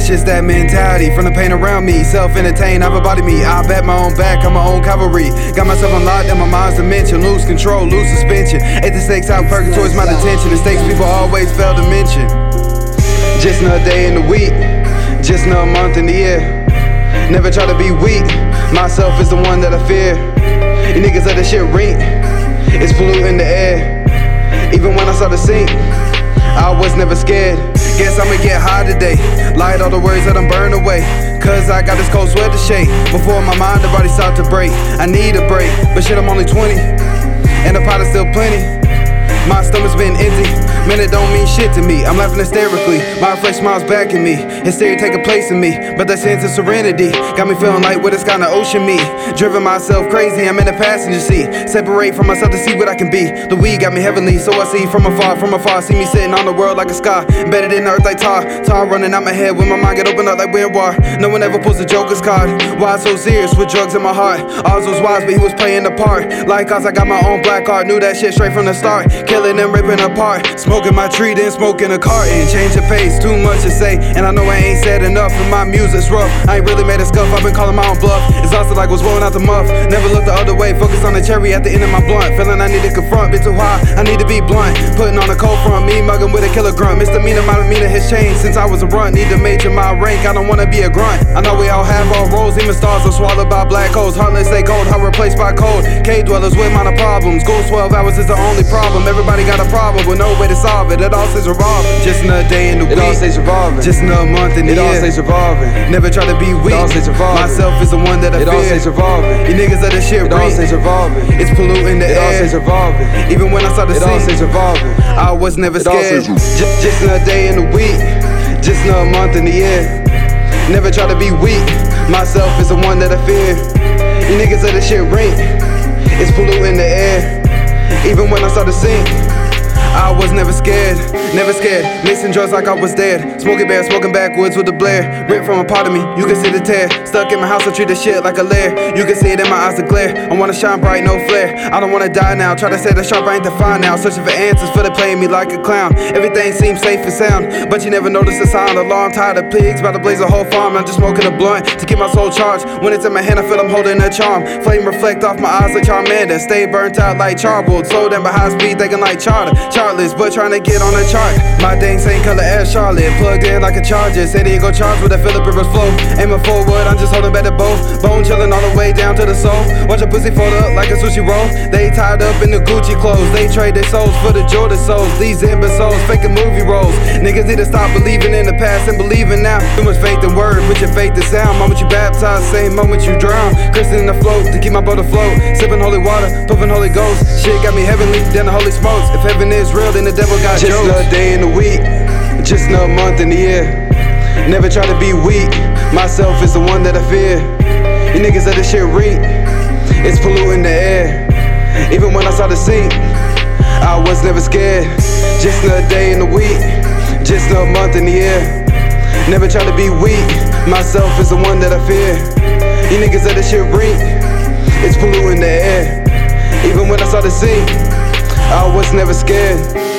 It's just that mentality. From the pain around me, self entertained, I've a body me. I bet my own back, I'm my own cavalry. Got myself unlocked in my mind's dimension. Lose control, lose suspension. At the stakes out, purgatory's my detention. The stakes people always fail to mention. Just another day in the week, just another month in the year. Never try to be weak, myself is the one that I fear. You niggas let this shit reek, it's polluting the air. Even when I saw the sink, I was never scared. Guess I'ma get high today. Light all the words that I'm burned away. Cause I got this cold sweat to shake. Before my mind already start to break. I need a break, but shit, I'm only 20. And the pot is still plenty. My stomach's been empty. Man, it don't mean shit to me. I'm laughing hysterically. My fresh smile's back backing me. Hysteria take a place in me. But that sense of serenity got me feeling like what it's the ocean me. Driven myself crazy, I'm in the passenger seat. Separate from myself to see what I can be. The weed got me heavenly, so I see from afar, from afar. See me sitting on the world like a sky. Embedded in the earth like tar. Tar running out my head when my mind get opened up like wind war. No one ever pulls a joker's card. Why so serious with drugs in my heart? Oz was wise, but he was playing the part. Like us, I got my own black art. Knew that shit straight from the start. Killing them, ripping apart. Smoking my tree, then smoking a carton. Change the pace, too much to say. And I know I ain't said enough, and my music's rough. I ain't really made a scuff, I've been calling my own bluff. Exhausted like was rolling out the muff. Never looked the other way, focused on the cherry at the end of my blunt. Feeling I need to confront, bit too high, I need to be blunt. Putting on a cold front, me mugging with a killer grunt. Misdemeanor, my demeanor has changed since I was a runt. Need to major my rank, I don't wanna be a grunt. I know we all have our roles, even stars are swallowed by black holes. Heartless, they cold, heart replaced by cold. Cave dwellers with minor problems. School 12 hours is the only problem. Everybody got a problem with no way to solve it. It all stays revolving. Just another day in the It week. all stays revolving. Just another month in the It all stays revolving. Never try to be weak. all stays revolving. Myself is the one that I It all fear. stays revolving. You niggas let this shit It all stays revolving. It's polluting the It all air. stays revolving. Even when I saw the It all stays revolving. I was never It all scared. Just, just another day in the week. Just another month in the year. Never try to be weak. Myself is the one that I fear. You niggas let this shit reek. It's polluting the air. Even when I saw the scene. I was never scared, never scared. Mixing drugs like I was dead. Smoking bear, smoking backwoods with the blare. Ripped from a part of me, you can see the tear. Stuck in my house, I treat this shit like a lair. You can see it in my eyes, the glare. I wanna shine bright, no flare. I don't wanna die now. Try to say the sharp, I ain't defined now. Searching for answers, for they playing me like a clown. Everything seems safe and sound, but you never notice the sound. Alarm, tired of pigs, about to blaze a whole farm. I'm just smoking a blunt to keep my soul charged. When it's in my hand, I feel I'm holding a charm. Flame reflect off my eyes like Charmander. Stay burnt out like charcoal. Slow down by high speed, thinking like charter. Chartless, but trying to get on a chart. My dang same color as Charlotte. Plugged in like a charger. San Diego charged with a Philip Rivers flow. Aiming forward, I'm just holding back the bow. Bone chilling all the way down to the soul. Watch a pussy fold up like a sushi roll. They tied up in the Gucci clothes. They trade their souls for the Jordan souls. These imbeciles faking movie roles. Niggas need to stop believing in the past and believing now. Too much faith in word, put your faith in sound. Moment you baptize, same moment you drown. Christian in the float to keep my boat afloat. Sipping holy water, puffing Holy Ghost. Shit got me heavenly, then the holy smokes. If heaven is real, then the devil got Just jokes. another day in the week. Just another month in the year. Never try to be weak. Myself is the one that I fear. You niggas let this shit reek. It's polluting the air. Even when I saw the sink, I was never scared. Just another day in the week. Just another month in the year. Never try to be weak. Myself is the one that I fear. You niggas let this shit reek. It's polluting the air. Even when I saw the sink, I was never scared.